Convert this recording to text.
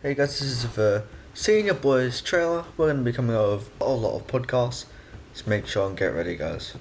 Hey guys, this is the Senior Boys trailer. We're going to be coming out of a lot of podcasts. Just make sure and get ready, guys.